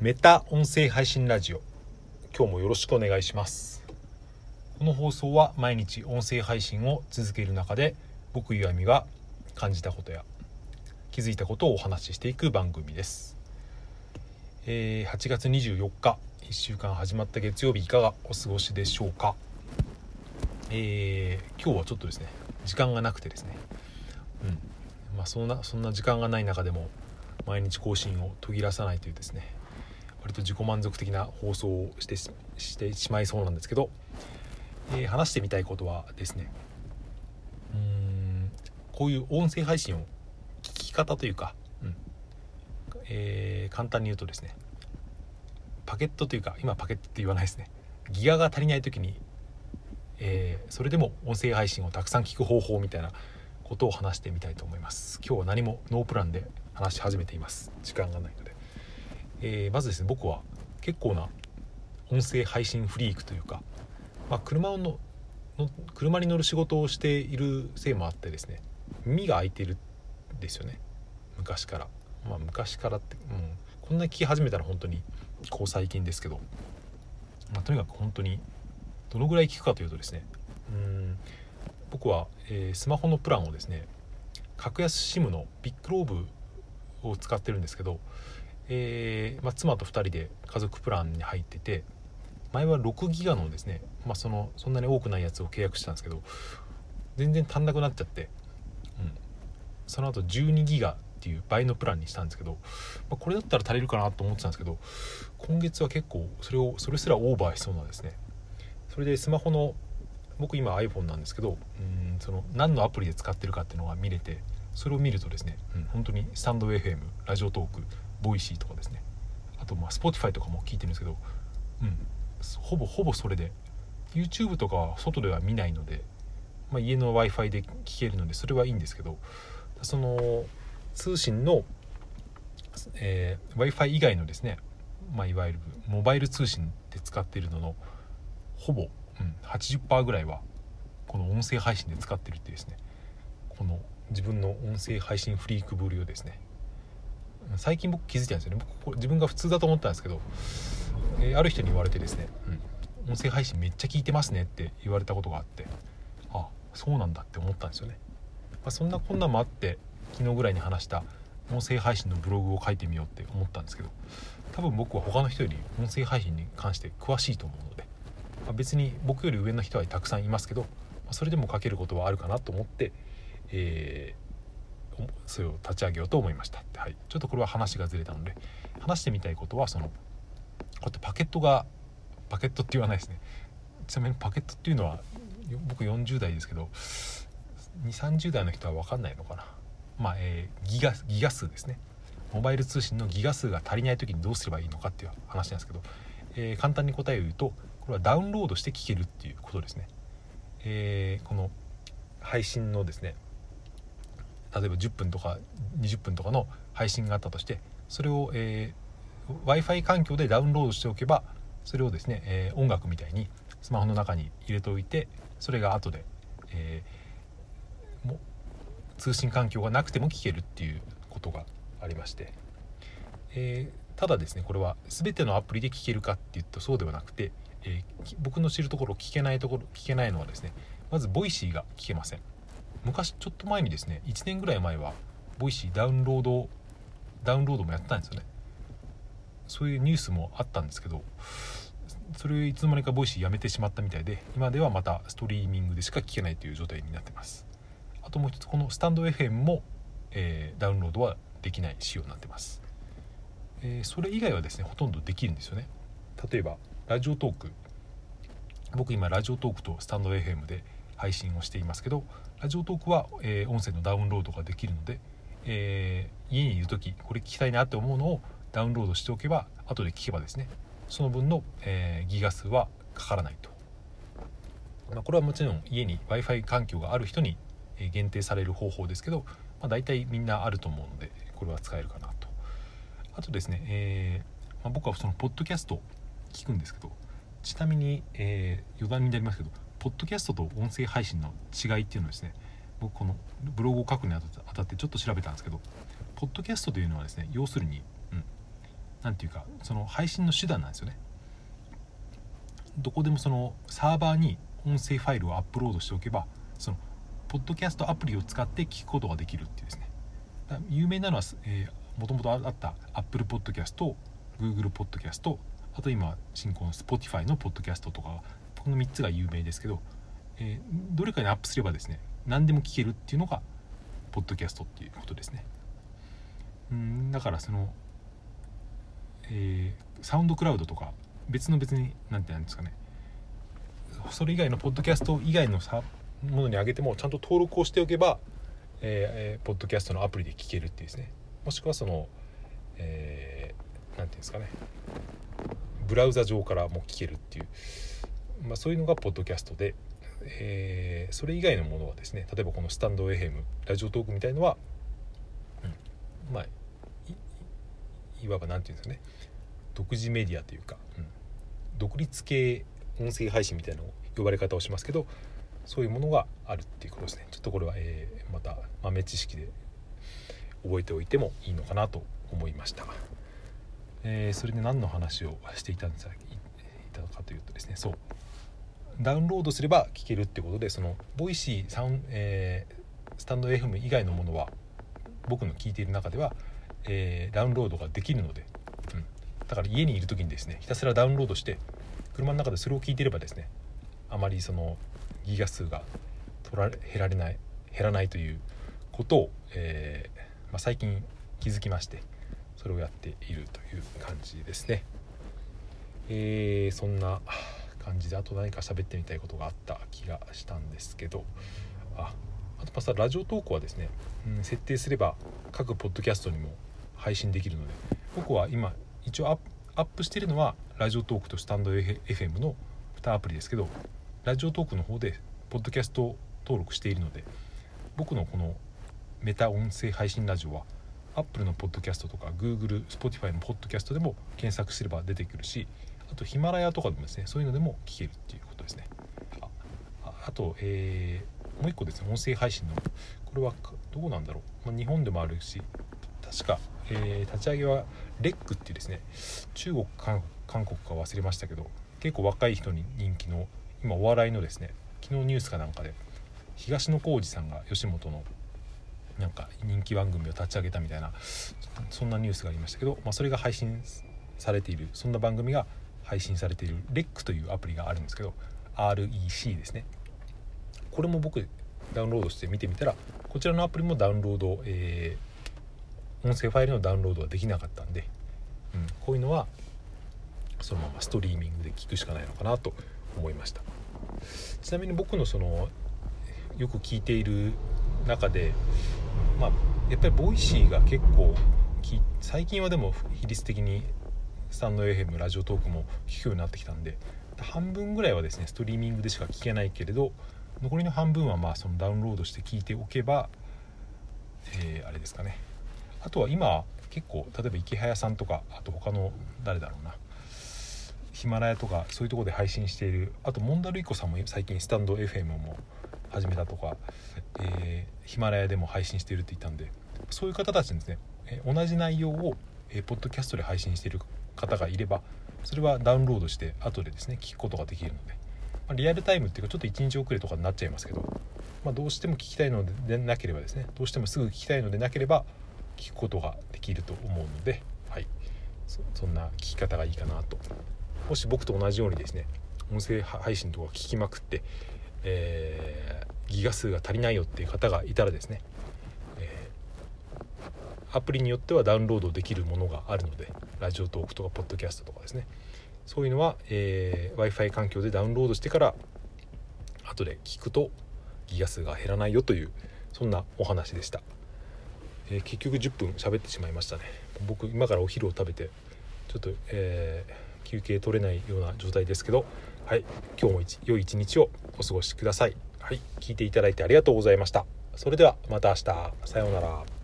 メタ音声配信ラジオ。今日もよろしくお願いします。この放送は毎日音声配信を続ける中で僕岩見が感じたことや気づいたことをお話ししていく番組です、えー8月24日1週間始まった月曜日いかがお過ごしでしょうか？えー今日はちょっとですね時間がなくてですね。うん。まあそんなそんな時間がない中でも毎日更新を途切らさないというですね割と自己満足的な放送をしてしてしまいそうなんですけど、えー話してみたいことはですねうんこういう音声配信を聞き方というか、うんえー簡単に言うとですねパケットというか今パケットって言わないですねギガが足りない時に、えーそれでも音声配信をたくさん聞く方法みたいなことを話してみたいと思います。今日は何もノープランで話し始めています。時間がないので、えーまずですね僕は結構な音声配信フリークというか、まあ、車のの車に乗る仕事をしているせいもあってですね耳が開いてるんですよね。昔から。まあ昔からって、うん、こんなに聞き始めたら本当にこう最近ですけど、まあ、とにかく本当にどのぐらい聞くかというとですねうん。僕は、えースマホのプランをですね格安 SIM のビッグローブを使ってるんですけど、えーまあ、妻と2人で家族プランに入ってて前は6ギガのですね、まあ、そのそんなに多くないやつを契約したんですけど全然足んなくなっちゃって、うん、その後12ギガっていう倍のプランにしたんですけど、まあ、これだったら足りるかなと思ってたんですけど今月は結構それをそれすらオーバーしそうなんですね。それでスマホの僕今 iPhone なんですけどうんその何のアプリで使ってるかっていうのが見れてそれを見るとですね、うん、本当にスタンド FM ラジオトークボイシーとかですね。あとまあ Spotify とかも聞いてるんですけど、うん、ほぼほぼそれで。YouTube とかは外では見ないので、まあ、家の w i f i で聞けるのでそれはいいんですけどその通信の、え w i f i 以外のですね、まあ、いわゆるモバイル通信で使っているののほぼ、うん、80%ぐらいはこの音声配信で使ってるっていうですねこの自分の音声配信フリークぶりをですね。最近僕気づいたんですよね。僕こ自分が普通だと思ったんですけど、えーある人に言われてですね、うん、音声配信めっちゃ聞いてますねって言われたことがあってあそうなんだって思ったんですよね、まあ、そんなこんなもあって昨日ぐらいに話した音声配信のブログを書いてみようって思ったんですけど多分僕は他の人より音声配信に関して詳しいと思うので、まあ別に僕より上の人はたくさんいますけど、まあそれでも書けることはあるかなと思って、えーそれを立ち上げようと思いました、はい、ちょっとこれは話がずれたので話してみたいことはそのこうやってパケットがパケットって言わないですね。ちなみにパケットっていうのは僕40代ですけど2 3 0代の人は分かんないのかな。まあ、えーギガギガ数ですね。モバイル通信のギガ数が足りない時にどうすればいいのかっていう話なんですけど、えー簡単に答えを言うとこれはダウンロードして聞けるっていうことですね、えーこの配信のですね例えば10分とか20分とかの配信があったとしてそれを、え w i f i 環境でダウンロードしておけばそれをですね、えー音楽みたいにスマホの中に入れておいてそれが後で、えーも通信環境がなくても聞けるっていうことがありまして、えーただですねこれは全てのアプリで聞けるかっていうとそうではなくて、えー僕の知るところ聞けないところ聞けないのはですねまず Voicy が聞けません。昔ちょっと前にですね1年ぐらい前はVoicy ダウンロードダウンロードもやってたんですよね。そういうニュースもあったんですけどそれいつの間にか Voicy やめてしまったみたいで今ではまたストリーミングでしか聞けないという状態になってます。あともう一つこのスタンド FM も、えーダウンロードはできない仕様になってます、えーそれ以外はですねほとんどできるんですよね。例えば Radiotalk。僕今 Radiotalk と stand.fm で配信をしていますけどラジオトークは、えー音声のダウンロードができるので、えー家にいる時これ聞きたいなって思うのをダウンロードしておけば後で聞けばですねその分の、えーギガ数はかからないと、まあ、これはもちろん家に w i f i 環境がある人に限定される方法ですけど、まあ、大体みんなあると思うのでこれは使えるかなと。あとですね、えーまあ、僕はそのポッドキャスト聞くんですけどちなみに、えー余談になりますけどポッドキャストと音声配信の違いっていうのはですね僕このブログを書くにあたってちょっと調べたんですけどポッドキャストというのはですね要するに、うんていうかその配信の手段なんですよね。どこでもそのサーバーに音声ファイルをアップロードしておけばそのポッドキャストアプリを使って聞くことができるっていうですね。有名なのはもともとあった Apple Podcast Google Podcast あと今進行の Spotify のポッドキャストとかこの3つが有名ですけど、えー、どれかにアップすればですね何でも聞けるっていうのがポッドキャストっていうことですね。うんだからその、えー、サウンドクラウドとか別の別に何て言うんですかね。それ以外のポッドキャスト以外のさものに上げてもちゃんと登録をしておけば、えー、ポッドキャストのアプリで聞けるっていうですね。もしくはその何、えー、て言うんですかね。ブラウザ上からも聞けるっていう、まあ、そういうのがポッドキャストで、えー、それ以外のものはですね例えばこのスタンド FM ラジオトークみたいのは、うん、まあいわば何て言うんですかね独自メディアというか、うん、独立系音声配信みたいな呼ばれ方をしますけどそういうものがあるっていうことですね。ちょっとこれは、えー、また豆知識で覚えておいてもいいのかなと思いました、えー、それで何の話をしていたんですいたかというとですねそう。ダウンロードすれば聞けるってことでその Voicy サウン、えー、 stand.fm 以外のものは僕の聞いている中では、えー、ダウンロードができるので、うん、だから家にいる時にですねひたすらダウンロードして車の中でそれを聞いていればですねあまりそのギガ数が取られ減られない減らないということを、えー、まあ、最近気づきましてそれをやっているという感じですね。えー、そんな感じであと何か喋ってみたいことがあった気がしたんですけどああとまたラジオ投稿はですね、うん、設定すれば各ポッドキャストにも配信できるので僕は今一応アップしてるのはラジオトークとスタンド FM の2アプリですけどラジオトークの方でポッドキャスト登録しているので僕のこのメタ音声配信ラジオは Apple のポッドキャストとか Google、Spotify のポッドキャストでも検索すれば出てくるしあとヒマラヤとかでもですねそういうのでも聞けるっていうことですね。ああと、えー、もう一個ですね音声配信の。これはどうなんだろう、まあ、日本でもあるし確か、えー、立ち上げはレックっていうですね中国韓国か忘れましたけど結構若い人に人気の今お笑いのですね昨日ニュースかなんかで東野幸治さんが吉本のなんか人気番組を立ち上げたみたいなそんなニュースがありましたけど、まあ、それが配信されているそんな番組が配信されている REC というアプリがあるんですけど REC ですね。これも僕ダウンロードして見てみたらこちらのアプリもダウンロード、えー、音声ファイルのダウンロードはできなかったんで、うん、こういうのはそのままストリーミングで聞くしかないのかなと思いました。ちなみに僕のそのよく聞いている中でまあやっぱり Voicy が結構最近はでも比率的にスタンド FM ラジオトークも聞くようになってきたんで半分ぐらいはですねストリーミングでしか聞けないけれど残りの半分はまあそのダウンロードして聞いておけば、えー、あれですかね。あとは今結構例えば池早さんとかあと他の誰だろうな。ヒマラヤとかそういうとこで配信しているあとモンダルイコさんも最近スタンド FM も始めたとか、えー、ヒマラヤでも配信しているって言ったんでそういう方たちにですね、え、同じ内容を、えー、ポッドキャストで配信している方がいればそれはダウンロードして後でですね聞くことができるので、ま、リアルタイムっていうかちょっと1日遅れとかになっちゃいますけど、まあ、どうしても聞きたいのでなければですねどうしてもすぐ聞きたいのでなければ聞くことができると思うので、はい、そんな聞き方がいいかなと。もし僕と同じようにですね音声配信とか聞きまくって、えー、ギガ数が足りないよっていう方がいたらですね、アプリによってはダウンロードできるものがあるのでラジオトークとかポッドキャストとかですねそういうのは、えー、w i f i 環境でダウンロードしてから後で聞くとギガ数が減らないよというそんなお話でした、えー、結局10分喋ってしまいましたね僕今からお昼を食べてちょっと、えー休憩取れないような状態ですけど、はい、今日も良い一日をお過ごしください。はい、聞いていただいてありがとうございました。それではまた明日。さようなら。